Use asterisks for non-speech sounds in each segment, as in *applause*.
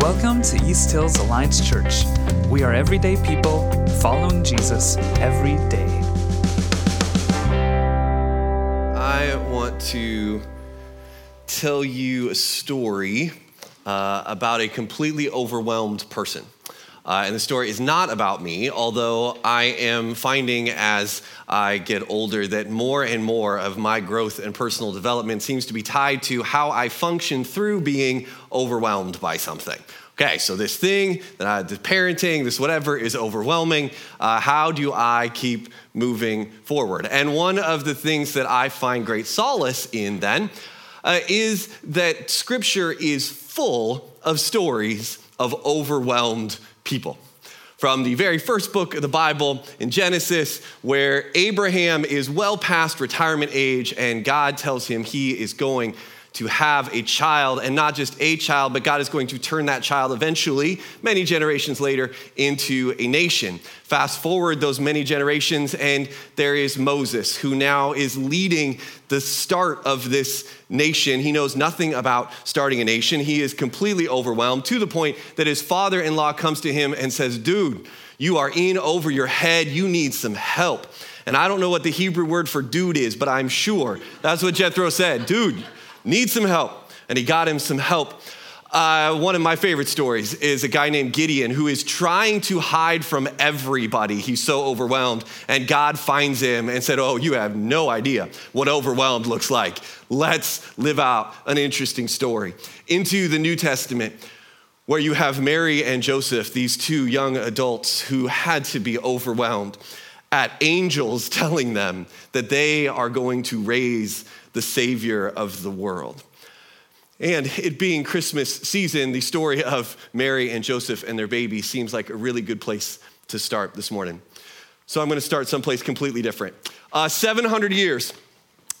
Welcome to East Hills Alliance Church. We are everyday people following Jesus every day. I want to tell you a story uh, about a completely overwhelmed person. Uh, and the story is not about me, although I am finding as I get older that more and more of my growth and personal development seems to be tied to how I function through being overwhelmed by something. Okay, so this thing, uh, this parenting, this whatever is overwhelming. Uh, how do I keep moving forward? And one of the things that I find great solace in then uh, is that scripture is full of stories of overwhelmed people. From the very first book of the Bible in Genesis, where Abraham is well past retirement age and God tells him he is going to have a child, and not just a child, but God is going to turn that child eventually, many generations later, into a nation. Fast forward those many generations, and there is Moses, who now is leading the start of this nation. He knows nothing about starting a nation. He is completely overwhelmed to the point that his father in law comes to him and says, Dude, you are in over your head. You need some help. And I don't know what the Hebrew word for dude is, but I'm sure that's what Jethro said. Dude, need some help. And he got him some help. Uh, one of my favorite stories is a guy named Gideon who is trying to hide from everybody. He's so overwhelmed. And God finds him and said, Oh, you have no idea what overwhelmed looks like. Let's live out an interesting story. Into the New Testament, where you have Mary and Joseph, these two young adults who had to be overwhelmed at angels *laughs* telling them that they are going to raise the Savior of the world. And it being Christmas season, the story of Mary and Joseph and their baby seems like a really good place to start this morning. So I'm going to start someplace completely different. Uh, 700 years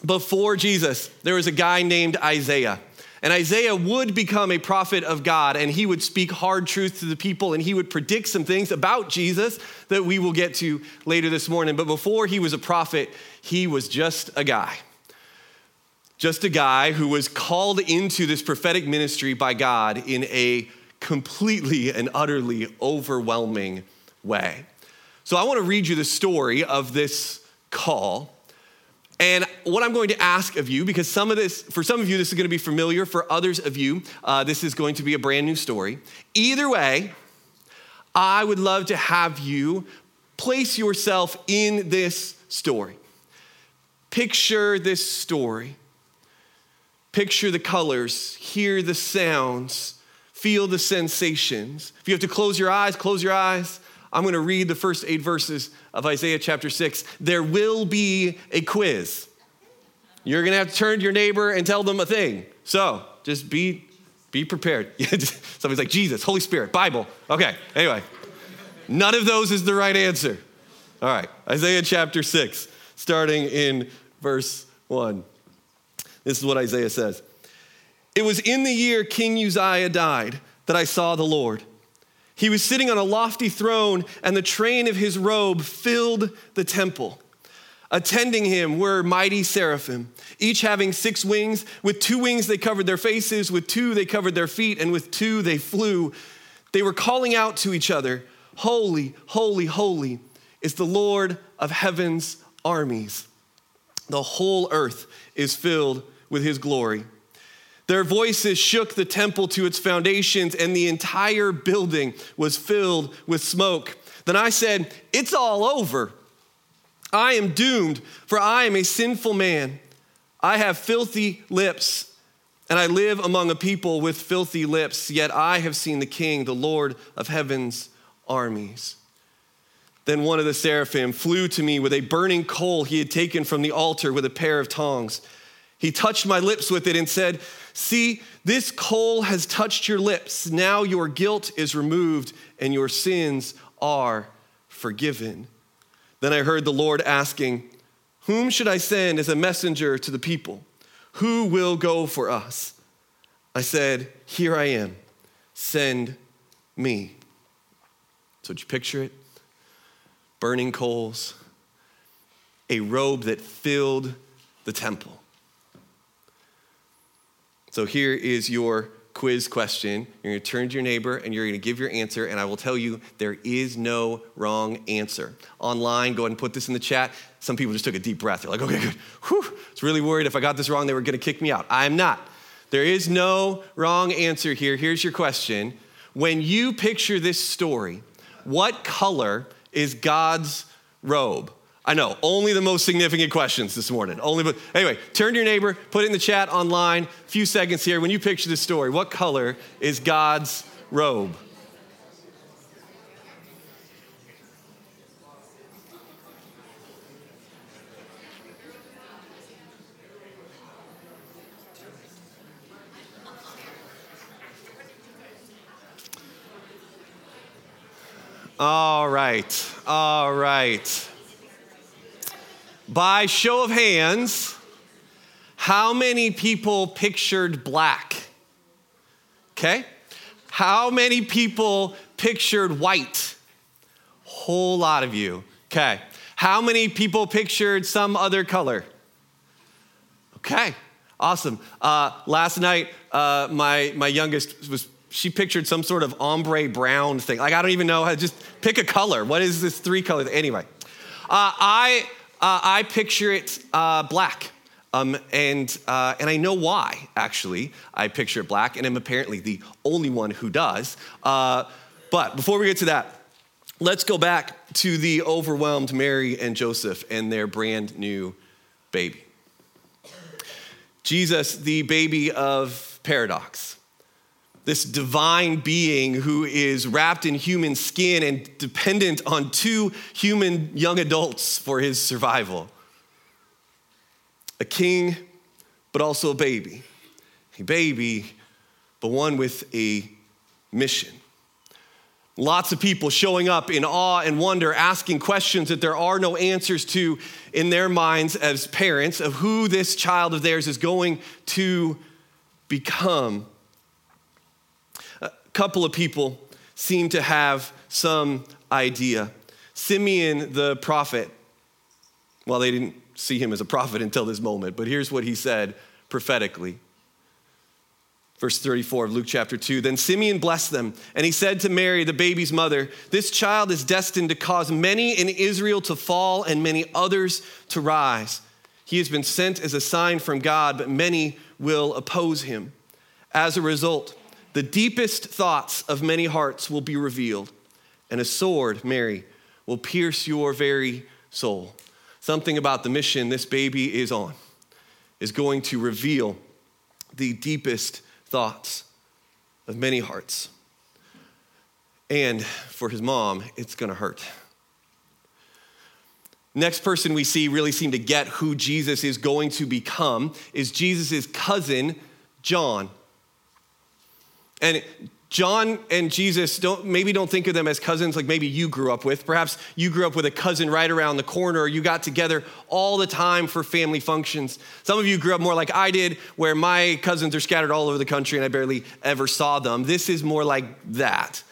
before Jesus, there was a guy named Isaiah. And Isaiah would become a prophet of God, and he would speak hard truth to the people, and he would predict some things about Jesus that we will get to later this morning. But before he was a prophet, he was just a guy just a guy who was called into this prophetic ministry by God in a completely and utterly overwhelming way. So I want to read you the story of this call. And what I'm going to ask of you, because some of this, for some of you, this is going to be familiar. For others of you, uh, this is going to be a brand new story. Either way, I would love to have you place yourself in this story. Picture this story. Picture the colors, hear the sounds, feel the sensations. If you have to close your eyes, close your eyes. I'm going to read the first eight verses of Isaiah chapter 6. There will be a quiz. You're going to have to turn to your neighbor and tell them a thing. So just be, be prepared. *laughs* Somebody's like, Jesus, Holy Spirit, Bible. Okay, anyway. None of those is the right answer. All right, Isaiah chapter 6, starting in verse 1. This is what Isaiah says It was in the year King Uzziah died that I saw the Lord. He was sitting on a lofty throne, and the train of his robe filled the temple. Attending him were mighty seraphim, each having six wings. With two wings they covered their faces, with two they covered their feet, and with two they flew. They were calling out to each other Holy, holy, holy is the Lord of heaven's armies. The whole earth is filled with his glory. Their voices shook the temple to its foundations, and the entire building was filled with smoke. Then I said, It's all over. I am doomed, for I am a sinful man. I have filthy lips, and I live among a people with filthy lips, yet I have seen the King, the Lord of heaven's armies. Then one of the seraphim flew to me with a burning coal he had taken from the altar with a pair of tongs. He touched my lips with it and said, See, this coal has touched your lips. Now your guilt is removed and your sins are forgiven. Then I heard the Lord asking, Whom should I send as a messenger to the people? Who will go for us? I said, Here I am. Send me. So, did you picture it? Burning coals, a robe that filled the temple. So here is your quiz question. You're going to turn to your neighbor and you're going to give your answer, and I will tell you there is no wrong answer. Online, go ahead and put this in the chat. Some people just took a deep breath. They're like, okay, good. Whew. I was really worried if I got this wrong, they were going to kick me out. I am not. There is no wrong answer here. Here's your question When you picture this story, what color is God's robe? I know, only the most significant questions this morning. Only, but anyway, turn to your neighbor, put it in the chat online. A few seconds here. When you picture this story, what color is God's robe? All right, all right. By show of hands, how many people pictured black? Okay? How many people pictured white? Whole lot of you. Okay. How many people pictured some other color? Okay, awesome. Uh, last night, uh, my, my youngest was she pictured some sort of ombre brown thing. Like, I don't even know how to just pick a color. What is this three colors? Anyway, uh, I, uh, I picture it uh, black. Um, and, uh, and I know why, actually, I picture it black, and I'm apparently the only one who does. Uh, but before we get to that, let's go back to the overwhelmed Mary and Joseph and their brand new baby. Jesus, the baby of paradox this divine being who is wrapped in human skin and dependent on two human young adults for his survival. A king, but also a baby. A baby, but one with a mission. Lots of people showing up in awe and wonder, asking questions that there are no answers to in their minds as parents of who this child of theirs is going to become couple of people seem to have some idea. Simeon the prophet, well, they didn't see him as a prophet *laughs* until this moment, but here's what he said prophetically. Verse 34 of Luke chapter 2. Then Simeon blessed them, and he said to Mary, the baby's mother, This child is destined to cause many in Israel to fall and many others to rise. He has been sent as a sign from God, but many will oppose him. As a result, the deepest thoughts of many hearts will be revealed, and a sword, Mary, will pierce your very soul. Something about the mission this baby is on is going to reveal the deepest thoughts of many hearts. And for his mom, it's going to hurt. Next person we see really seem to get who Jesus is going to become is Jesus' cousin, John. And John and Jesus don't maybe don't think of them as cousins like maybe you grew up with. Perhaps you grew up with a cousin right around the corner, or you got together all the time for family functions. Some of you grew up more like I did, where my cousins are scattered all over the country and I barely ever saw them. This is more like that.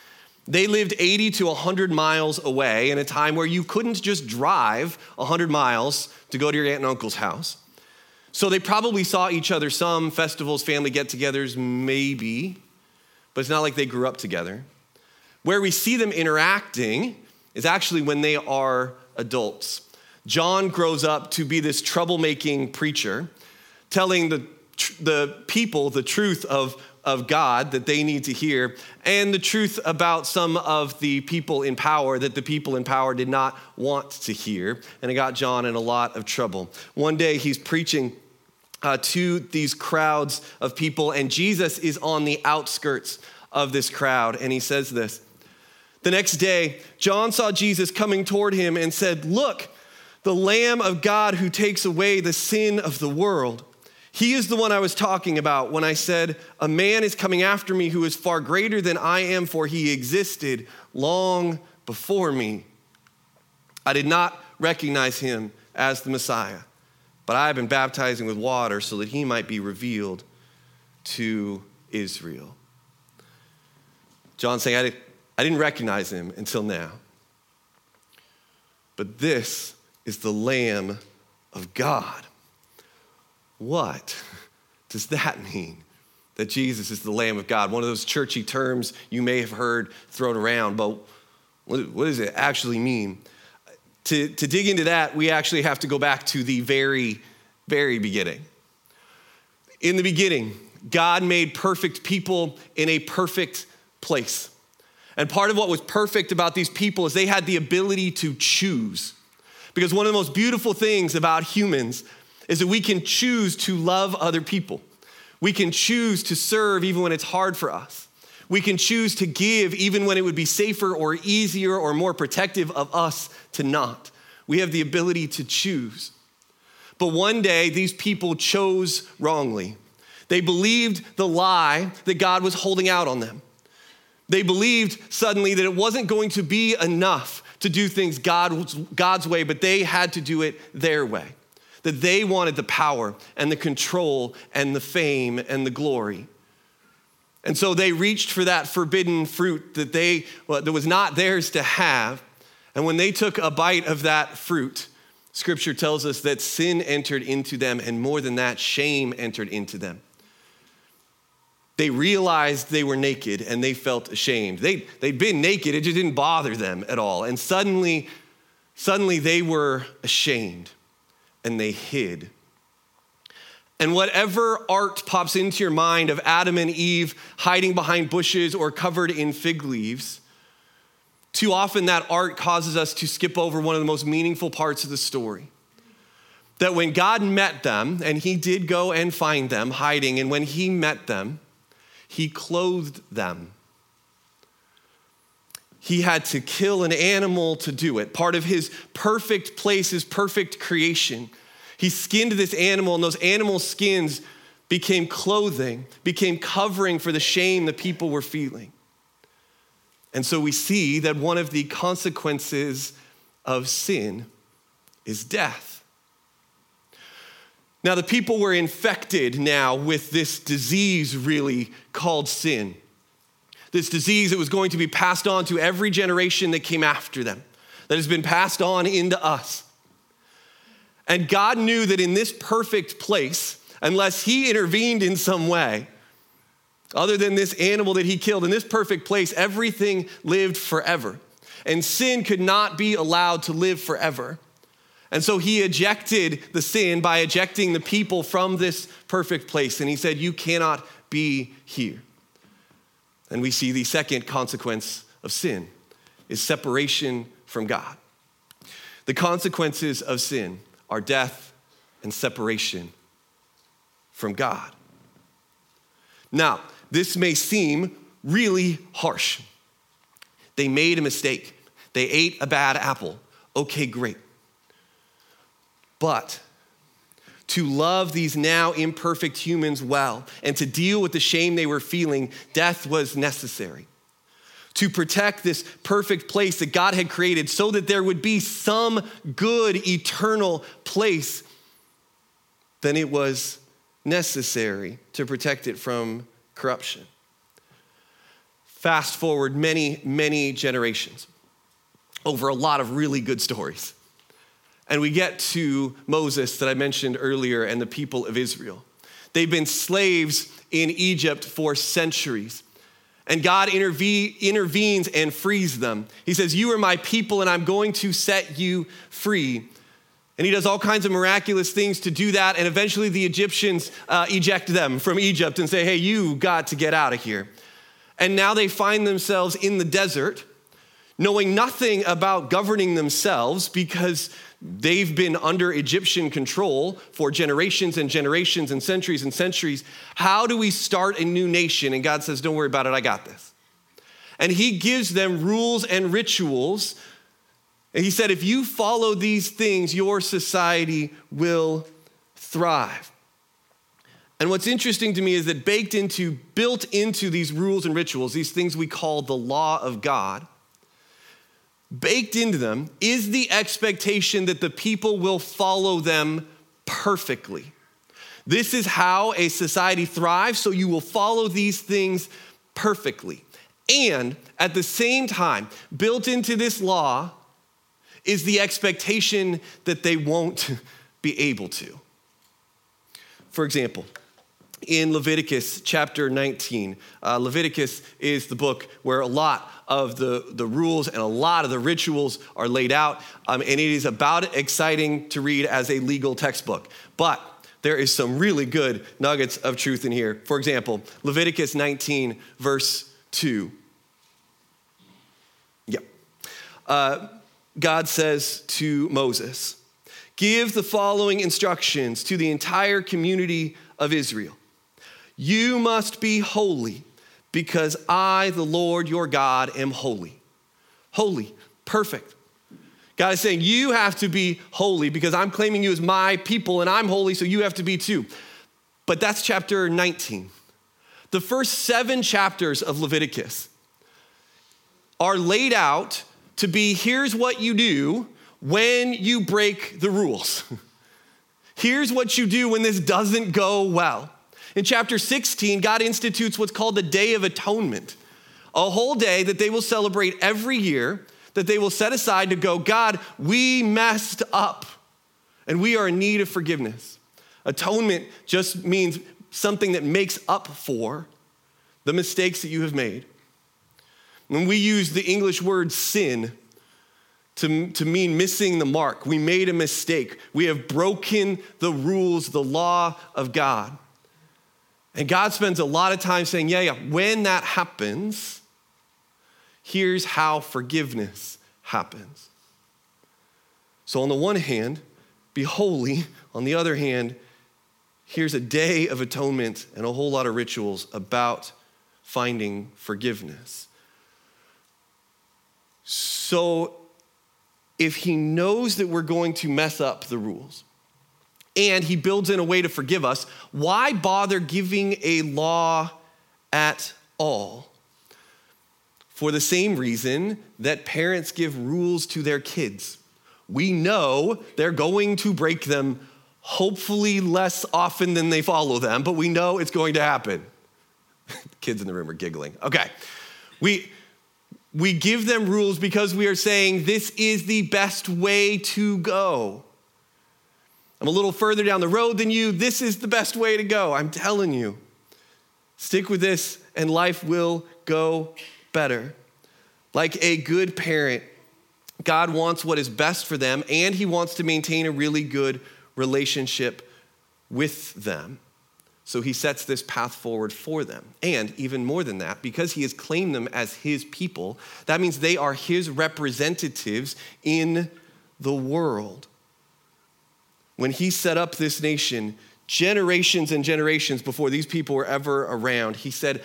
They lived 80 to 100 miles away in a time where you couldn't just drive 100 miles to go to your aunt and uncle's house. So they probably saw each other some festivals, family get togethers, maybe but it's not like they grew up together. Where we see them interacting is actually when they are adults. John grows up to be this troublemaking preacher, telling the, the people the truth of, of God that they need to hear, and the truth about some of the people in power that the people in power did not want to hear. And it got John in a lot of trouble. One day he's preaching uh, to these crowds of people, and Jesus is on the outskirts of this crowd, and he says this. The next day, John saw Jesus coming toward him and said, Look, the Lamb of God who takes away the sin of the world. He is the one I was talking about when I said, A man is coming after me who is far greater than I am, for he existed long before me. I did not recognize him as the Messiah but I have been baptizing with water so that he might be revealed to Israel. John saying, I, did, I didn't recognize him until now. But this is the Lamb of God. What does that mean? that Jesus is the Lamb of God. One of those churchy terms you may have heard thrown around, but what does it actually mean? To, to dig into that, we actually have to go back to the very, very beginning. In the beginning, God made perfect people in a perfect place. And part of what was perfect about these people is they had the ability to choose. Because one of the most beautiful things about humans is that we can choose to love other people. We can choose to serve even when it's hard for us. We can choose to give even when it would be safer or easier or more protective of us to not. We have the ability to choose. But one day, these people chose wrongly. They believed the lie that God was holding out on them. They believed suddenly that it wasn't going to be enough to do things God, God's way, but they had to do it their way that they wanted the power and the control and the fame and the glory. And so they reached for that forbidden fruit that they well, that was not theirs to have. And when they took a bite of that fruit, scripture tells us that sin entered into them and more than that shame entered into them. They realized they were naked and they felt ashamed. They, they'd been naked, it just didn't bother them at all. And suddenly, suddenly they were ashamed and they hid. And whatever art pops into your mind of Adam and Eve hiding behind bushes or covered in fig leaves, too often that art causes us to skip over one of the most meaningful parts of the story. That when God met them, and He did go and find them hiding, and when He met them, He clothed them. He had to kill an animal to do it. Part of his perfect place, his perfect creation. He skinned this animal, and those animal skins became clothing, became covering for the shame the people were feeling. And so we see that one of the consequences of sin is death. Now, the people were infected now with this disease, really called sin this disease that was going to be passed on to every generation that came after them, that has been passed on into us. And God knew that in this perfect place, unless He intervened in some way, other than this animal that He killed, in this perfect place, everything lived forever. And sin could not be allowed to live forever. And so he ejected the sin by ejecting the people from this perfect place. And he said, You cannot be here. And we see the second consequence of sin is separation from God. The consequences of sin are death and separation from God. Now, this may seem really harsh. They made a mistake. They ate a bad apple. Okay, great. But to love these now imperfect humans well and to deal with the shame they were feeling, death was necessary. To protect this perfect place that God had created so that there would be some good eternal place, then it was necessary to protect it from corruption. Fast forward many, many generations over a lot of really good stories. And we get to Moses that I mentioned earlier and the people of Israel. They've been slaves in Egypt for centuries. And God interve- intervenes and frees them. He says, You are my people, and I'm going to set you free. And he does all kinds of miraculous things to do that. And eventually, the Egyptians uh, eject them from Egypt and say, Hey, you got to get out of here. And now they find themselves in the desert, knowing nothing about governing themselves because They've been under Egyptian control for generations and generations and centuries and centuries. How do we start a new nation? And God says, Don't worry about it, I got this. And He gives them rules and rituals. And He said, If you follow these things, your society will thrive. And what's interesting to me is that baked into, built into these rules and rituals, these things we call the law of God, baked into them is the expectation that the people will follow them perfectly. This is how a society thrives, so you will follow these things perfectly. And at the same time, built into this law is the expectation that they won't *laughs* be able to. For example, in Leviticus chapter 19. Uh, Leviticus is the book where a lot of the, the rules and a lot of the rituals are laid out, um, and it is about exciting to read as a legal textbook. But there is some really good nuggets of truth in here. For example, Leviticus 19, verse 2. Yep. Uh, God says to Moses, Give the following instructions to the entire community of Israel. You must be holy because I, the Lord your God, am holy. Holy, perfect. God is saying, You have to be holy because I'm claiming you as my people and I'm holy, so you have to be too. But that's chapter 19. The first seven chapters of Leviticus are laid out to be here's what you do when you break the rules. *laughs* here's what you do when this doesn't go well. In chapter 16, God institutes what's called the Day of Atonement, a whole day that they will celebrate every year, that they will set aside to go, God, we messed up and we are in need of forgiveness. Atonement just means something that makes up for the mistakes that you have made. When we use the English word sin to, to mean missing the mark, we made a mistake. We have broken the rules, the law of God. And God spends a lot of time saying, yeah, yeah, when that happens, here's how forgiveness happens. So, on the one hand, be holy. On the other hand, here's a day of atonement and a whole lot of rituals about finding forgiveness. So, if he knows that we're going to mess up the rules, and he builds in a way to forgive us, why bother giving a law at all? For the same reason that parents give rules to their kids. We know they're going to break them, hopefully less often than they follow them, but we know it's going to happen. *laughs* Kids in the room are giggling. Okay. We, we give them rules because we are saying this is the best way to go. I'm a little further down the road than you. This is the best way to go. I'm telling you. Stick with this, and life will go better. Like a good parent, God wants what is best for them, and He wants to maintain a really good relationship with them. So He sets this path forward for them. And even more than that, because He has claimed them as His people, that means they are His representatives in the world when he set up this nation, generations and generations before these people were ever around, he said,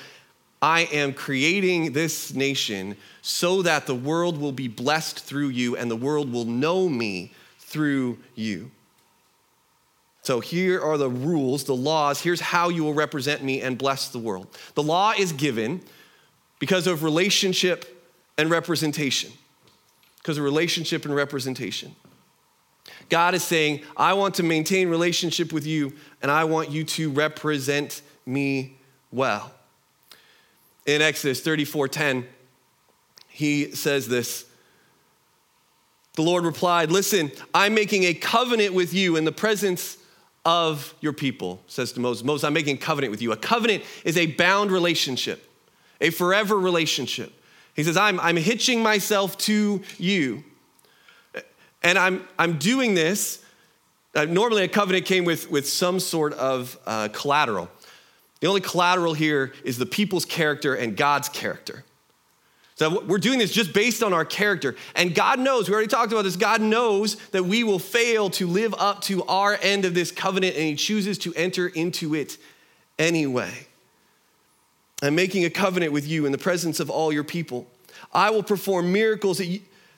I am creating this nation so that the world will be blessed through you and the world will know me through you. So here are the rules, the laws. Here's how you will represent me and bless the world. The law is given because of relationship and representation. Because of relationship and representation. God is saying, I want to maintain relationship with you and I want you to represent me well. In Exodus 34:10, he says this. The Lord replied, Listen, I'm making a covenant with you in the presence of your people, says to Moses. Moses, I'm making a covenant with you. A covenant is a bound relationship, a forever relationship. He says, I'm, I'm hitching myself to you. And I'm, I'm doing this. Uh, normally, a covenant came with, with some sort of uh, collateral. The only collateral here is the people's character and God's character. So we're doing this just based on our character. And God knows, we already talked about this, God knows that we will fail to live up to our end of this covenant, and He chooses to enter into it anyway. I'm making a covenant with you in the presence of all your people. I will perform miracles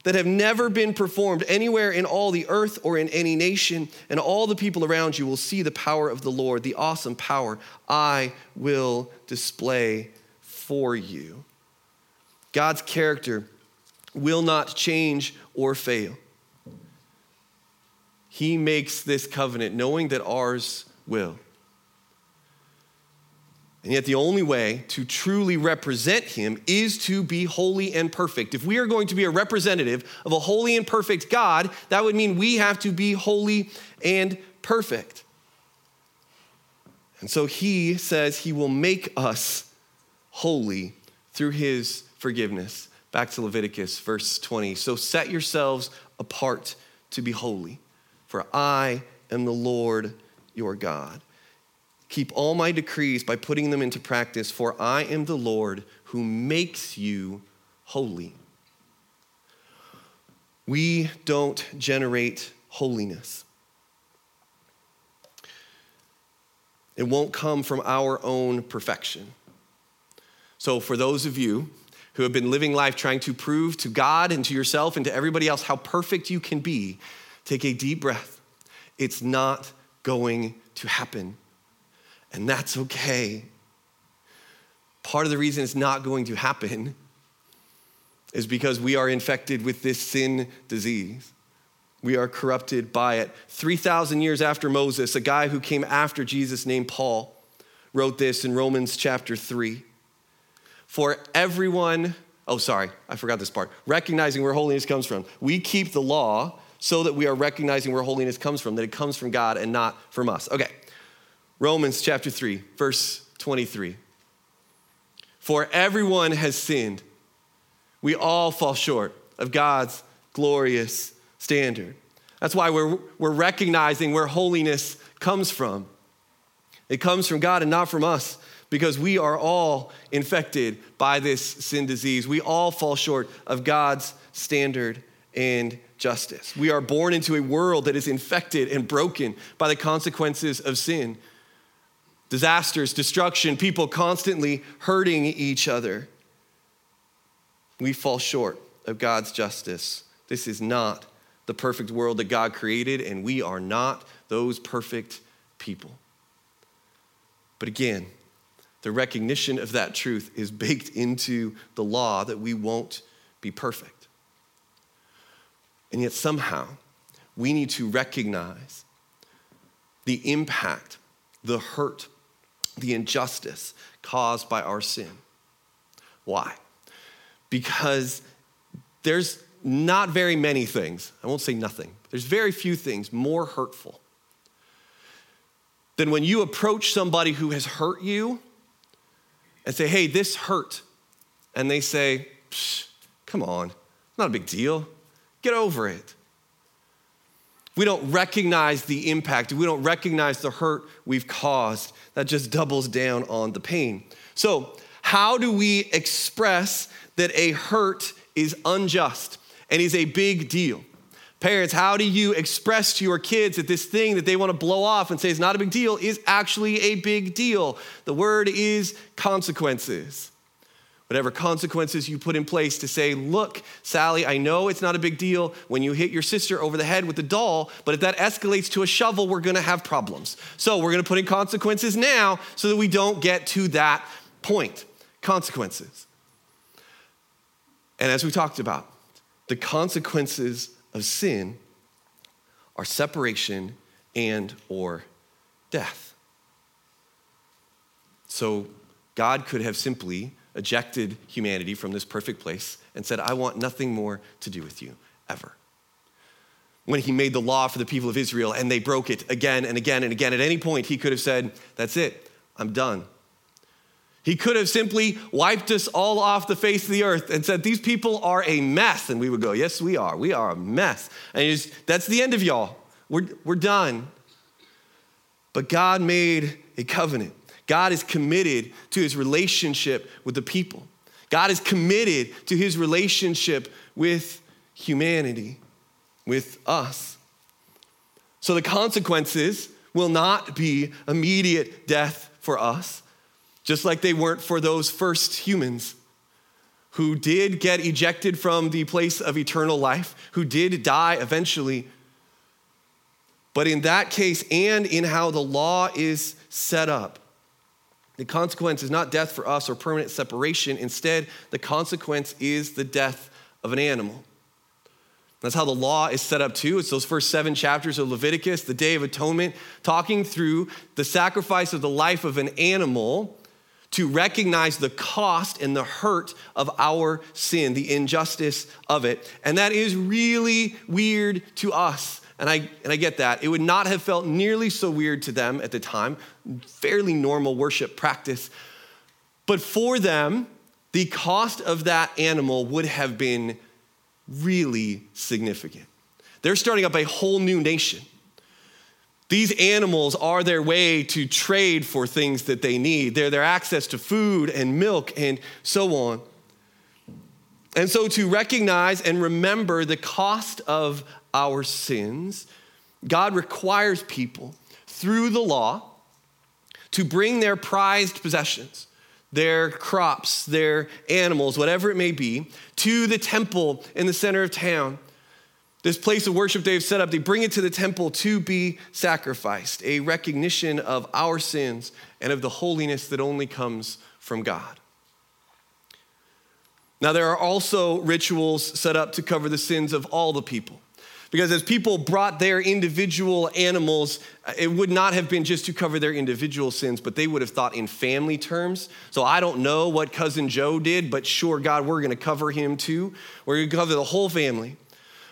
that have never been performed anywhere in all the earth or in any nation, and all the people around you will see the power of the Lord, the awesome power I will display for you. God's character will not change or fail. He makes this covenant knowing that ours will. And yet, the only way to truly represent him is to be holy and perfect. If we are going to be a representative of a holy and perfect God, that would mean we have to be holy and perfect. And so he says he will make us holy through his forgiveness. Back to Leviticus, verse 20. So set yourselves apart to be holy, for I am the Lord your God. Keep all my decrees by putting them into practice, for I am the Lord who makes you holy. We don't generate holiness. It won't come from our own perfection. So, for those of you who have been living life trying to prove to God and to yourself and to everybody else how perfect you can be, take a deep breath. It's not going to happen. And that's okay. Part of the reason it's not going to happen is because we are infected with this sin disease. We are corrupted by it. 3,000 years after Moses, a guy who came after Jesus named Paul wrote this in Romans chapter 3. For everyone, oh, sorry, I forgot this part. Recognizing where holiness comes from. We keep the law so that we are recognizing where holiness comes from, that it comes from God and not from us. Okay, Romans chapter 3, verse 23. For everyone has sinned. We all fall short of God's glorious standard. That's why we're, we're recognizing where holiness comes from. It comes from God and not from us because we are all infected by this sin disease. We all fall short of God's standard and justice. We are born into a world that is infected and broken by the consequences of sin disasters, destruction, people constantly hurting each other. We fall short of God's justice. This is not the perfect world that God created, and we are not those perfect people. But again, the recognition of that truth is baked into the law that we won't be perfect. And yet, somehow, we need to recognize the impact, the hurt, the injustice caused by our sin. Why? Because there's not very many things, I won't say nothing, there's very few things more hurtful than when you approach somebody who has hurt you and say, hey, this hurt. And they say, come on, not a big deal. Get over it. We don't recognize the impact, we don't recognize the hurt we've caused. That just doubles down on the pain. So, how do we express that a hurt is unjust and is a big deal? Parents, how do you express to your kids that this thing that they want to blow off and say is not a big deal is actually a big deal? The word is consequences whatever consequences you put in place to say, look, Sally, I know it's not a big deal when you hit your sister over the head with a doll, but if that escalates to a shovel, we're gonna have problems. So we're gonna put in consequences now so that we don't get to that point. Consequences. And as we talked about, the consequences of sin are separation and or death. So God could have simply ejected humanity from this perfect place and said, I want nothing more to do with you ever. When he made the law for the people of Israel and they broke it again and again and again, at any point he could have said, That's it, I'm done. He could have simply wiped us all off the face of the earth and said, These people are a mess. And we would go, Yes, we are. We are a mess. And just, that's the end of y'all. We're, we're done. But God made a covenant. God is committed to his relationship with the people. God is committed to his relationship with humanity, with us. So the consequences will not be immediate death for us, just like they weren't for those first humans who did get ejected from the place of eternal life, who did die eventually. But in that case, and in how the law is set up, the consequence is not death for us or permanent separation. Instead, the consequence is the death of an animal. That's how the law is set up too. It's those first seven chapters of Leviticus, the Day of Atonement, talking through the sacrifice of the life of an animal to recognize the cost and the hurt of our sin, the injustice of it. And that is really weird to us And I, and I get that. It would not have felt nearly so weird to them at the time, fairly normal worship practice. But for them, the cost of that animal would have been really significant. They're starting up a whole new nation. These animals are their way to trade for things that they need. They're their access to food and milk and so on. And so, to recognize and remember the cost of our sins, God requires people through the law to bring their prized possessions, their crops, their animals, whatever it may be, to the temple in the center of town. This place of worship they've set up, they bring it to the temple to be sacrificed, a recognition of our sins and of the holiness that only comes from God. Now, there are also rituals set up to cover the sins of all the people. Because as people brought their individual animals, uh, it would not have been just to cover their individual sins, but they would have thought in family terms. So I don't know what cousin Joe did, but sure, God, we're going to cover him too. We're going to cover the whole family.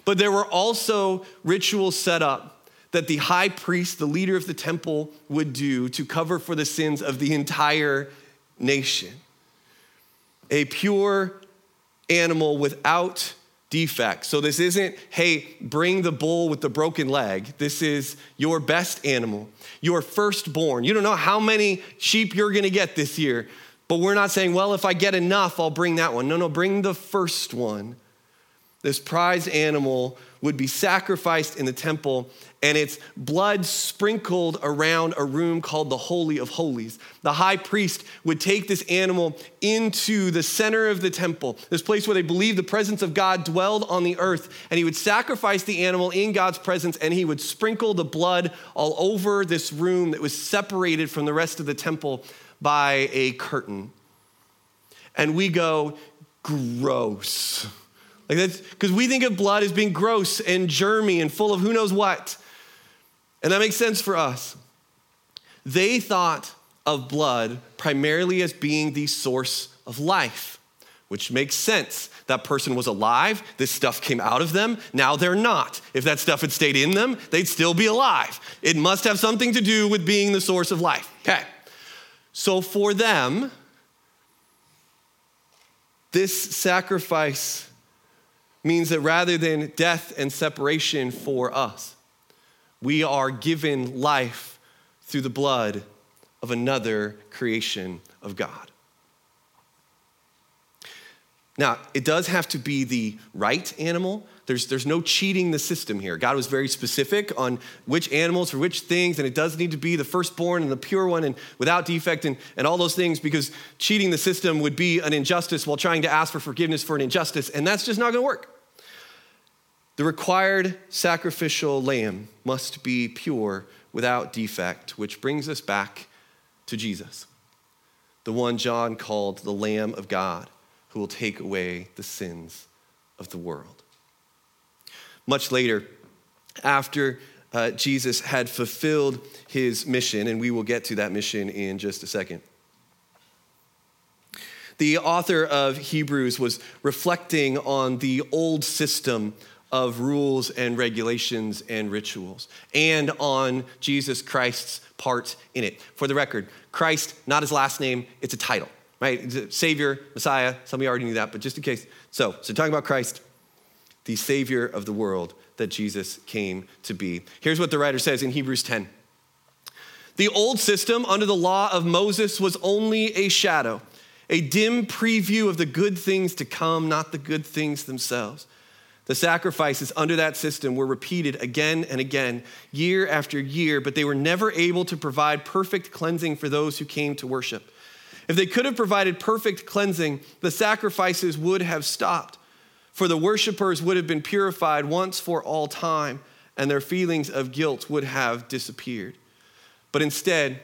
But there were also rituals set up that the high priest, the leader of the temple, would do to cover for the sins of the entire nation. A pure animal without defect. So this isn't, hey, bring the bull with the broken leg. This is your best animal, your firstborn. You don't know how many sheep you're gonna get this year, but we're not saying, well, if I get enough, I'll bring that one. No, no, bring the first one. This prize animal would be sacrificed in the temple and its blood sprinkled around a room called the Holy of Holies. The high priest would take this animal into the center of the temple, this place where they believed the presence of God dwelled on the earth, and he would sacrifice the animal in God's presence and he would sprinkle the blood all over this room that was separated from the rest of the temple by a curtain. And we go, gross. Like that's because we think of blood as being gross and germy and full of who knows what. And that makes sense for us. They thought of blood primarily as being the source of life, which makes sense. That person was alive, this stuff came out of them, now they're not. If that stuff had stayed in them, they'd still be alive. It must have something to do with being the source of life. Okay. So for them, this sacrifice means that rather than death and separation for us, we are given life through the blood of another creation of God. Now, it does have to be the right animal. There's, there's no cheating the system here. God was very specific on which animals for which things, and it does need to be the firstborn and the pure one and without defect and, and all those things because cheating the system would be an injustice while trying to ask for forgiveness for an injustice, and that's just not gonna work. The required sacrificial lamb must be pure without defect, which brings us back to Jesus, the one John called the Lamb of God who will take away the sins of the world. Much later, after uh, Jesus had fulfilled his mission, and we will get to that mission in just a second. The author of Hebrews was reflecting on the old system of rules and regulations and rituals and on Jesus Christ's part in it. For the record, Christ, not his last name, it's a title, right? Savior, Messiah, some of you already knew that, but just in case. So, so talking about Christ, the Savior of the world that Jesus came to be. Here's what the writer says in Hebrews 10. The old system under the law of Moses was only a shadow, a dim preview of the good things to come, not the good things themselves. The sacrifices under that system were repeated again and again, year after year, but they were never able to provide perfect cleansing for those who came to worship. If they could have provided perfect cleansing, the sacrifices would have stopped, for the worshipers would have been purified once for all time, and their feelings of guilt would have disappeared. But instead,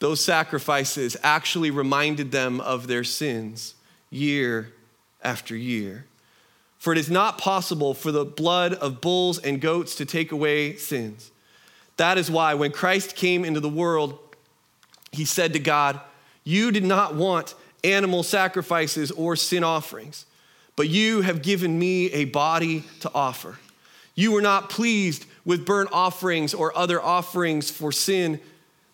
those sacrifices actually reminded them of their sins year after year. For it is not possible for the blood of bulls and goats to take away sins. That is why when Christ came into the world, he said to God, You did not want animal sacrifices or sin offerings, but you have given me a body to offer. you were not pleased with burnt offerings or other offerings for sin.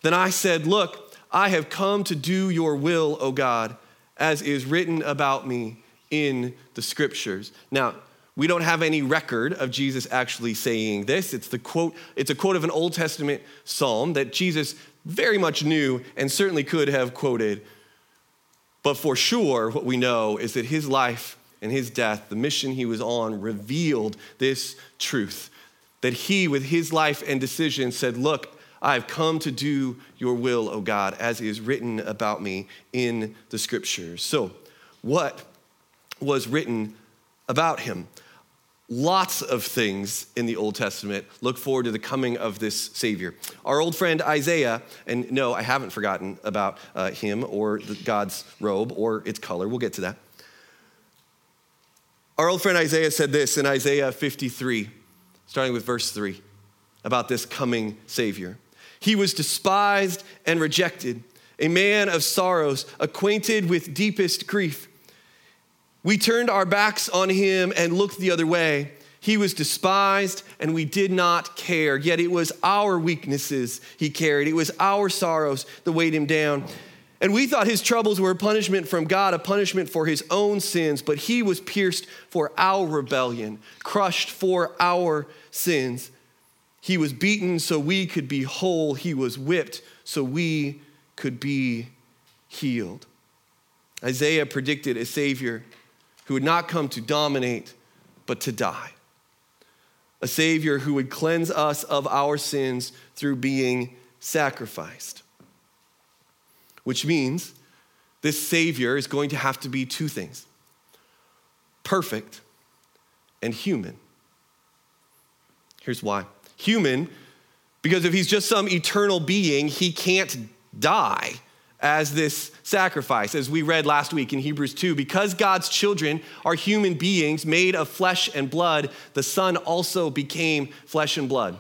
Then I said, Look, I have come to do your will, O God, as is written about me in the scriptures. Now, we don't have any record of Jesus actually saying this. It's the quote, it's a quote of an Old Testament psalm that Jesus very much knew and certainly could have quoted. But for sure, what we know is that his life and his death, the mission he was on, revealed this truth that he, with his life and decision, said, Look, I've come to do your will, O God, as is written about me in the scriptures. So, what was written about him? Lots of things in the Old Testament look forward to the coming of this Savior. Our old friend Isaiah, and no, I haven't forgotten about uh, him or God's robe or its color. We'll get to that. Our old friend Isaiah said this in Isaiah 53, starting with verse 3, about this coming Savior. He was despised and rejected, a man of sorrows, acquainted with deepest grief. We turned our backs on him and looked the other way. He was despised and we did not care. Yet it was our weaknesses he carried, it was our sorrows that weighed him down. And we thought his troubles were a punishment from God, a punishment for his own sins, but he was pierced for our rebellion, crushed for our sins. He was beaten so we could be whole, he was whipped so we could be healed. Isaiah predicted a Savior who would not come to dominate, but to die. A Savior who would cleanse us of our sins through being sacrificed which means this Savior is going to have to be two things perfect and human. Here's why human, because if he's just some eternal being, he can't die as this sacrifice, as we read last week in Hebrews 2. Because God's children are human beings made of flesh and blood, the Son also became flesh and blood.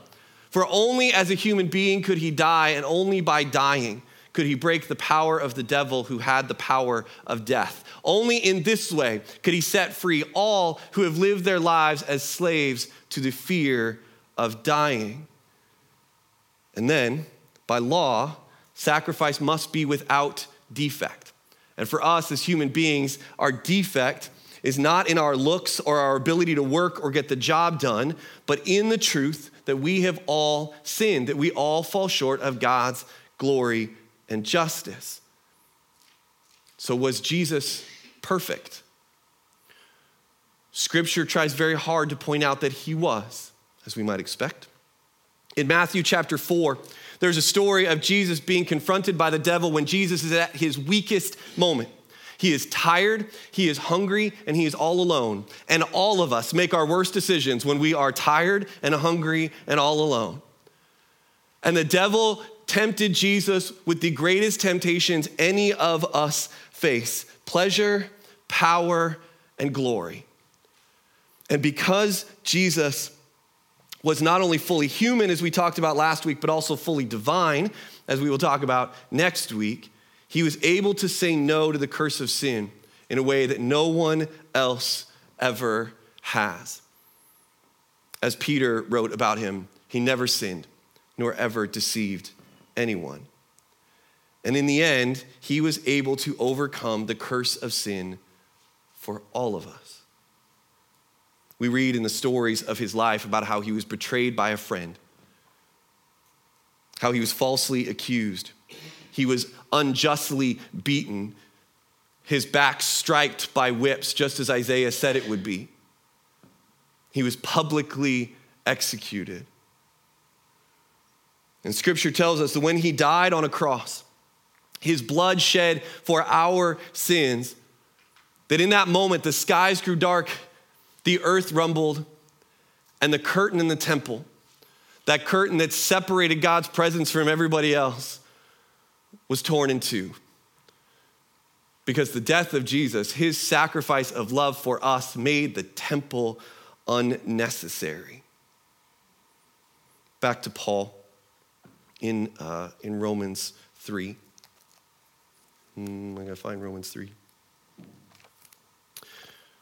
For only as a human being could he die, and only by dying could he break the power of the devil who had the power of death. Only in this way could he set free all who have lived their lives as slaves to the fear of dying. And then, by law, sacrifice must be without defect. And for us as human beings, our defect is not in our looks or our ability to work or get the job done, but in the truth that we have all sinned, that we all fall short of God's glory and justice. So, was Jesus perfect? Scripture tries very hard to point out that he was, as we might expect. In Matthew chapter 4, there's a story of Jesus being confronted by the devil when Jesus is at his weakest moment. He is tired, he is hungry, and he is all alone. And all of us make our worst decisions when we are tired and hungry and all alone. And the devil tempted Jesus with the greatest temptations any of us face pleasure, power, and glory. And because Jesus was not only fully human, as we talked about last week, but also fully divine, as we will talk about next week, he was able to say no to the curse of sin in a way that no one else ever has. As Peter wrote about him, he never sinned nor ever deceived anyone. And in the end, he was able to overcome the curse of sin for all of us. We read in the stories of his life about how he was betrayed by a friend, how he was falsely accused, he was unjustly beaten, his back striped by whips, just as Isaiah said it would be. He was publicly executed. And scripture tells us that when he died on a cross, his blood shed for our sins, that in that moment the skies grew dark, the earth rumbled, and the curtain in the temple, that curtain that separated God's presence from everybody else, was torn in two. Because the death of Jesus, his sacrifice of love for us, made the temple unnecessary. Back to Paul in, uh, in Romans 3. Mm, I'm going to find Romans 3.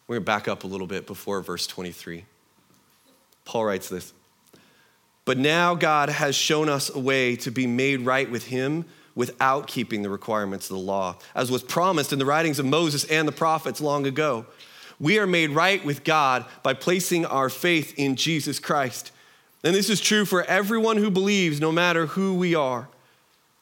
We're going to back up a little bit before verse 23. Paul writes this. But now God has shown us a way to be made right with Him without keeping the requirements of the law, as was promised in the writings of Moses and the prophets long ago. We are made right with God by placing our faith in Jesus Christ. And this is true for everyone who believes, no matter who we are.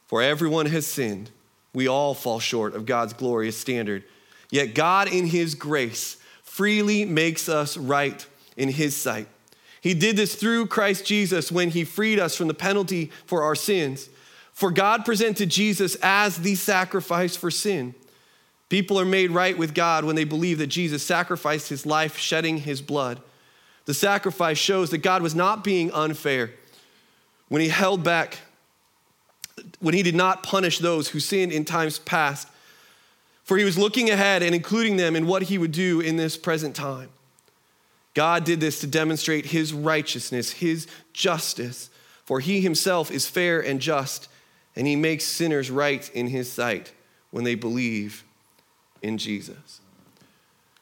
For everyone has sinned. We all fall short of God's glorious standard. Yet God, in His grace, freely makes us right in His sight. He did this through Christ Jesus when He freed us from the penalty for our sins. For God presented Jesus as the sacrifice for sin. People are made right with God when they believe that Jesus sacrificed His life, shedding His blood. The sacrifice shows that God was not being unfair when He held back when he did not punish those who sinned in times past, for he was looking ahead and including them in what he would do in this present time. God did this to demonstrate his righteousness, his justice, for he himself is fair and just, and he makes sinners right in his sight when they believe in Jesus.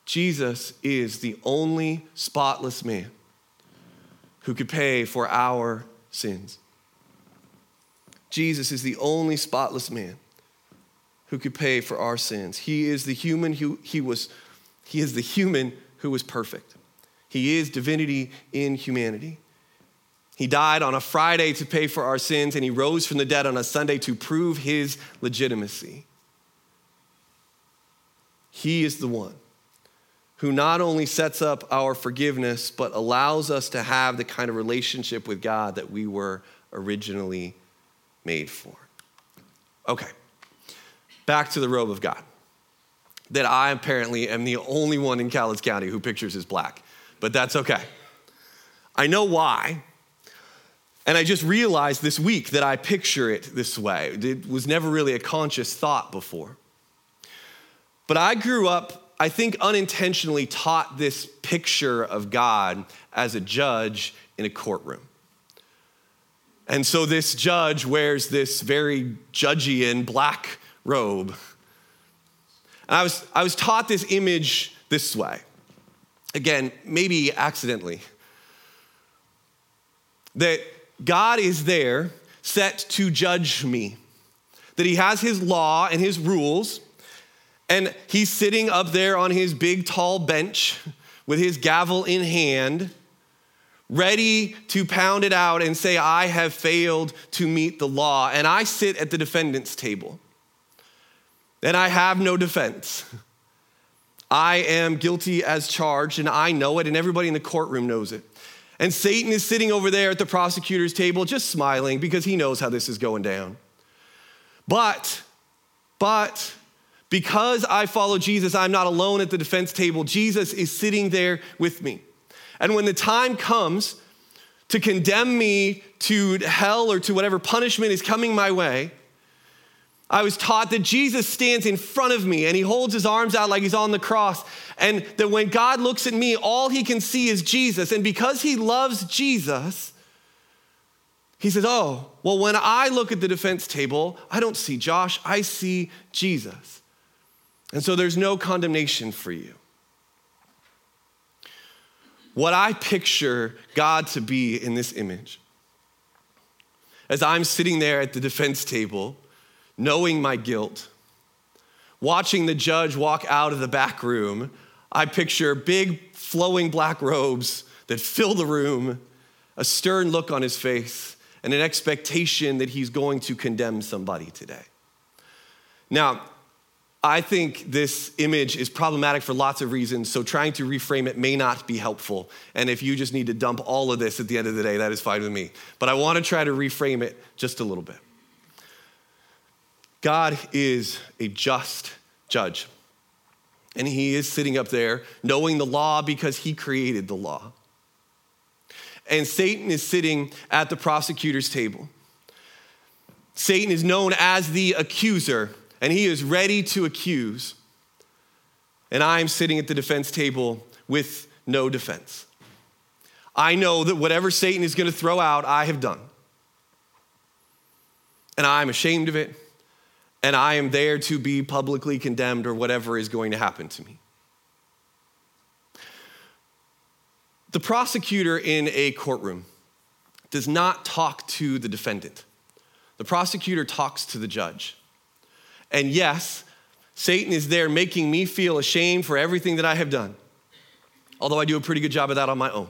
Jesus is the only spotless man who could pay for our sins. Jesus is the only spotless man who could pay for our sins. He is the human who he was he is the human who was perfect. He is divinity in humanity. He died on a Friday to pay for our sins, and he rose from the dead on a Sunday to prove his legitimacy. He is the one who not only sets up our forgiveness, but allows us to have the kind of relationship with God that we were originally made for. Okay, back to the robe of God. That I apparently am the only one in Cowlitz County who pictures as black, but that's okay. I know why. And I just realized this week that I picture it this way. It was never really a conscious thought before. But I grew up, I think unintentionally, taught this picture of God as a judge in a courtroom. And so this judge wears this very judgy and black robe. And I was, I was taught this image this way. Again, maybe accidentally. That God is there set to judge me. That he has his law and his rules, and he's sitting up there on his big tall bench with his gavel in hand ready to pound it out and say, I have failed to meet the law. And I sit at the defendant's table and I have no defense. I am guilty as charged and I know it, and everybody in the courtroom knows it. And Satan is sitting over there at the prosecutor's table just smiling because he knows how this is going down. But, but, because I follow Jesus, I'm not alone at the defense table. Jesus is sitting there with me. And when the time comes to condemn me to hell or to whatever punishment is coming my way, I was taught that Jesus stands in front of me and he holds his arms out like he's on the cross. And that when God looks at me, all he can see is Jesus. And because he loves Jesus, he says, Oh, well, when I look at the defense table, I don't see Josh, I see Jesus. And so there's no condemnation for you what I picture God to be in this image. As I'm sitting there at the defense table, knowing my guilt, watching the judge walk out of the back room, I picture big flowing black robes that fill the room, a stern look on his face, and an expectation that he's going to condemn somebody today. Now, I think this image is problematic for lots of reasons, so trying to reframe it may not be helpful. And if you just need to dump all of this at the end of the day, that is fine with me. But I want to try to reframe it just a little bit. God is a just judge. And he is sitting up there knowing the law because he created the law. And Satan is sitting at the prosecutor's table. Satan is known as the accuser and he is ready to accuse. And I'm sitting at the defense table with no defense. I know that whatever Satan is going to throw out, I have done. And I'm ashamed of it, and I am there to be publicly condemned or whatever is going to happen to me. The prosecutor in a courtroom does not talk to the defendant, the prosecutor talks to the judge. And yes, Satan is there making me feel ashamed for everything that I have done, although I do a pretty good job of that on my own.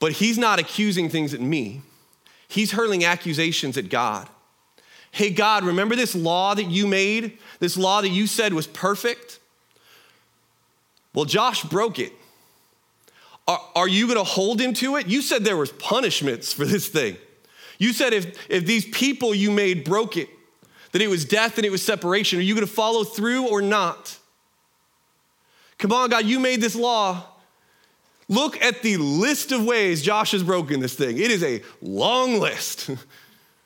But he's not accusing things at me, he's hurling accusations at God. Hey, God, remember this law that you made? This law that you said was perfect? Well, Josh broke it. Are, are you going to hold him to it? You said there was punishments for this thing. You said if, if these people you made broke it, it was death and it was separation. Are you going to follow through or not? Come on, God, you made this law. Look at the list of ways Josh has broken this thing. It is a long list.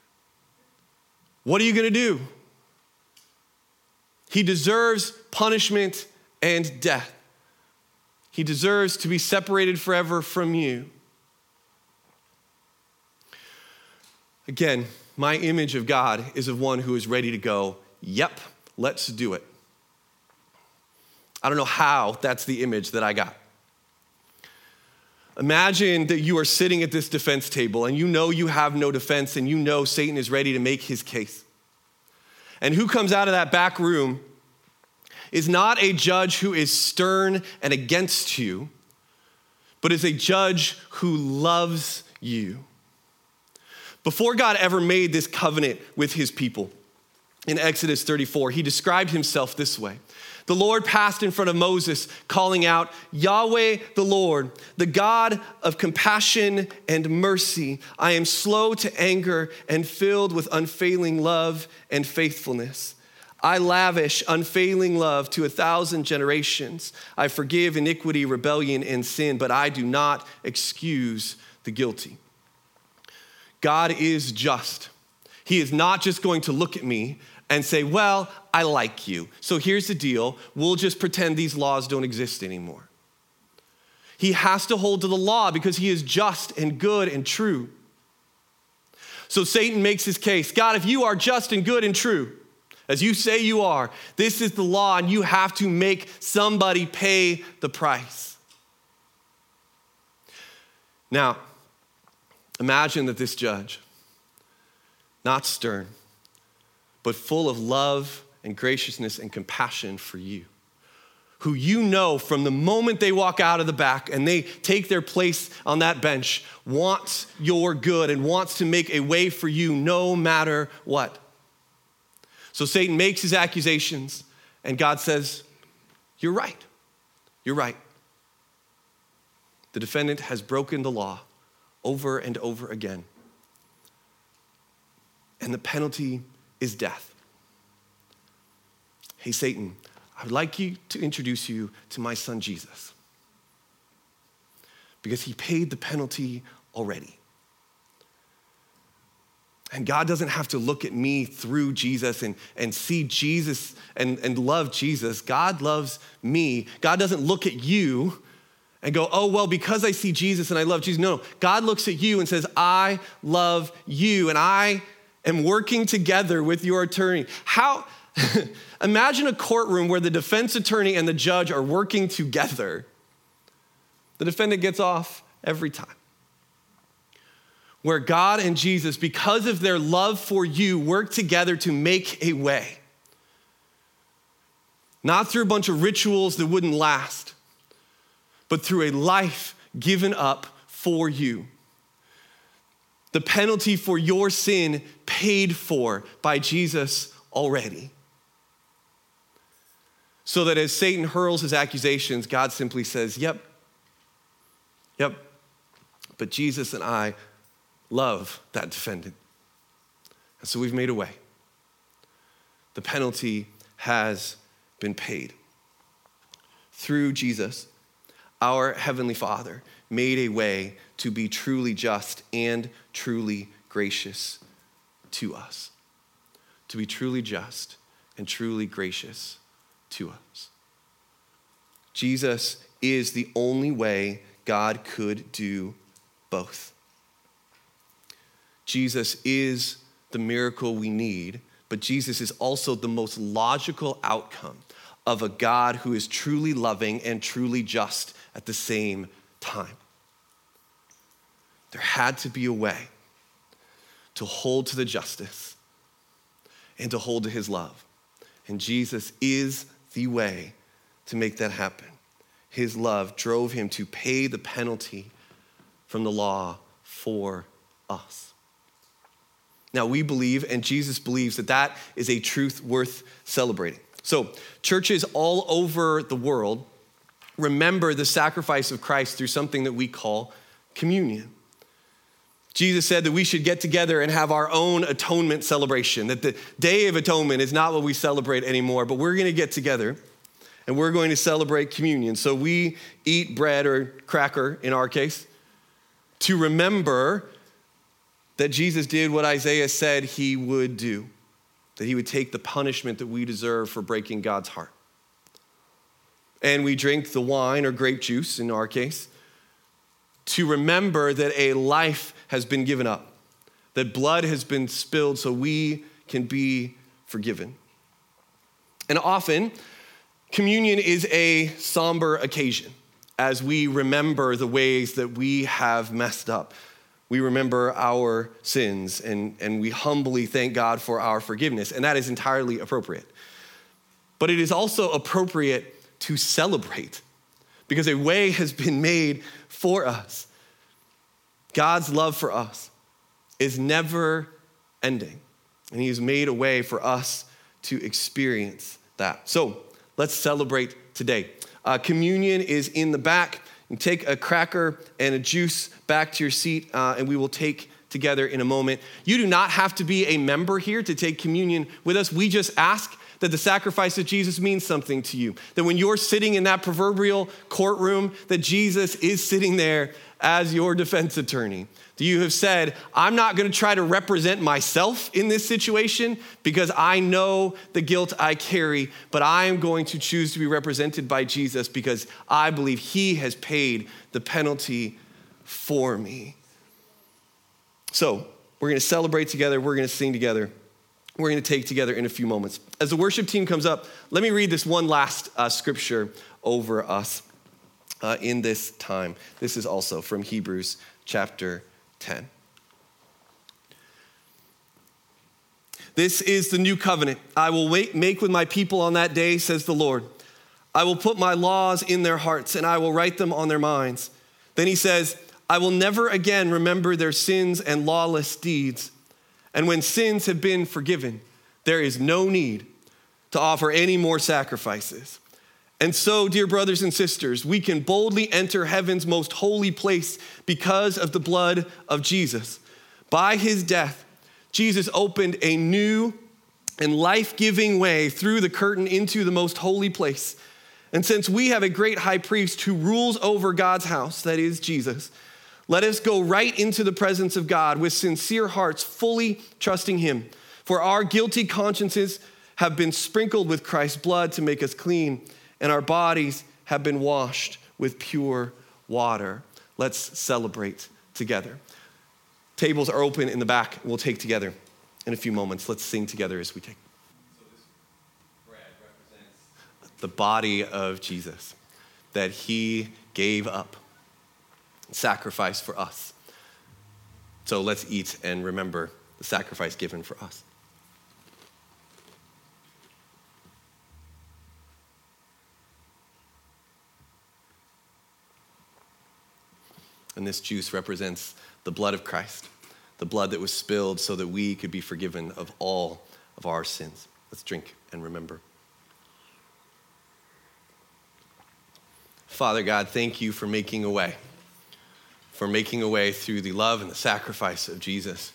*laughs* what are you going to do? He deserves punishment and death. He deserves to be separated forever from you. Again, my image of God is of one who is ready to go, yep, let's do it. I don't know how that's the image that I got. Imagine that you are sitting at this defense table and you know you have no defense and you know Satan is ready to make his case. And who comes out of that back room is not a judge who is stern and against you, but is a judge who loves you. Before God ever made this covenant with his people, in Exodus 34, he described himself this way The Lord passed in front of Moses, calling out, Yahweh the Lord, the God of compassion and mercy. I am slow to anger and filled with unfailing love and faithfulness. I lavish unfailing love to a thousand generations. I forgive iniquity, rebellion, and sin, but I do not excuse the guilty. God is just. He is not just going to look at me and say, Well, I like you. So here's the deal we'll just pretend these laws don't exist anymore. He has to hold to the law because he is just and good and true. So Satan makes his case God, if you are just and good and true, as you say you are, this is the law, and you have to make somebody pay the price. Now, imagine that this judge, not stern, but full of love and graciousness and compassion for you, who you know from the moment they walk out of the back and they take their place on that bench, wants your good and wants to make a way for you no matter what. So Satan makes his accusations, and God says, You're right. You're right. The defendant has broken the law over and over again. And the penalty is death. Hey, Satan, I would like you to introduce you to my son Jesus because he paid the penalty already. And God doesn't have to look at me through Jesus and, and see Jesus and, and love Jesus. God loves me. God doesn't look at you and go, oh, well, because I see Jesus and I love Jesus. No. God looks at you and says, I love you and I am working together with your attorney. How, *laughs* imagine a courtroom where the defense attorney and the judge are working together. The defendant gets off every time where God and Jesus, because of their love for you, work together to make a way. Not through a bunch of rituals that wouldn't last, but through a life given up for you. The penalty for your sin paid for by Jesus already. So that as Satan hurls his accusations, God simply says, Yep, yep, but Jesus and I love that defendant. And so we've made a way. The penalty has been paid. Through Jesus, our Heavenly Father made a way to be truly just and truly gracious to us. To be truly just and truly gracious to us. Jesus is the only way God could do both. Jesus is the miracle we need, but Jesus is also the most logical outcome of a God who is truly loving and truly just at the same time. There had to be a way to hold to the justice and to hold to his love. And Jesus is the way to make that happen. His love drove him to pay the penalty from the law for us. Now, we believe, and Jesus believes, that that is a truth worth celebrating. So, churches all over the world remember the sacrifice of Christ through something that we call communion. Jesus said that we should get together and have our own atonement celebration, that the Day of Atonement is not what we celebrate anymore, but we're going to get together and we're going to celebrate communion. So we eat bread or cracker in our case to remember that Jesus did what Isaiah said he would do, that he would take the punishment that we deserve for breaking God's heart. And we drink the wine or grape juice in our case to remember that a life has been given up, that blood has been spilled so we can be forgiven. And often, communion is a somber occasion as we remember the ways that we have messed up. We remember our sins and, and we humbly thank God for our forgiveness, and that is entirely appropriate. But it is also appropriate to celebrate because a way has been made for us. God's love for us is never ending, and He has made a way for us to experience that. So let's celebrate today. Uh, communion is in the back. You take a cracker and a juice back to your seat, uh, and we will take together in a moment. You do not have to be a member here to take communion with us. We just ask that the sacrifice of Jesus means something to you. That when you're sitting in that proverbial courtroom, that Jesus is sitting there as your defense attorney. That you have said, I'm not going to try to represent myself in this situation because I know the guilt I carry, but I am going to choose to be represented by Jesus because I believe he has paid the penalty for me. So, we're going to celebrate together, we're going to sing together we're going to take together in a few moments. As the worship team comes up, let me read this one last uh, scripture over us uh, in this time. This is also from Hebrews chapter 10. This is the new covenant I will make with my people on that day, says the Lord. I will put my laws in their hearts and I will write them on their minds. Then he says, I will never again remember their sins and lawless deeds. And when sins have been forgiven, there is no need to offer any more sacrifices. And so, dear brothers and sisters, we can boldly enter heaven's most holy place because of the blood of Jesus. By his death, Jesus opened a new and life giving way through the curtain into the most holy place. And since we have a great high priest who rules over God's house, that is Jesus, let us go right into the presence of God with sincere hearts, fully trusting Him. For our guilty consciences have been sprinkled with Christ's blood to make us clean, and our bodies have been washed with pure water. Let's celebrate together. Tables are open in the back. We'll take together in a few moments. Let's sing together as we take. So this bread represents the body of Jesus that he gave up sacrifice for us. So let's eat and remember the sacrifice given for us. And this juice represents the blood of Christ, the blood that was spilled so that we could be forgiven of all of our sins. Let's drink and remember. Father God, thank you for making a way for making a way through the love and the sacrifice of Jesus,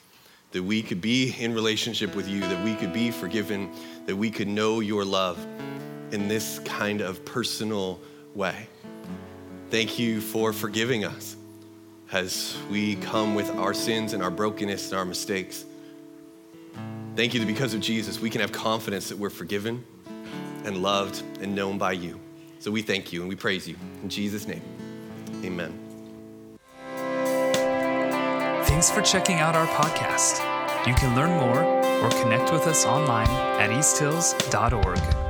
that we could be in relationship with you, that we could be forgiven, that we could know your love in this kind of personal way. Thank you for forgiving us as we come with our sins and our brokenness and our mistakes. Thank you that because of Jesus, we can have confidence that we're forgiven and loved and known by you. So we thank you and we praise you. In Jesus' name, amen. Thanks for checking out our podcast. You can learn more or connect with us online at easthills.org.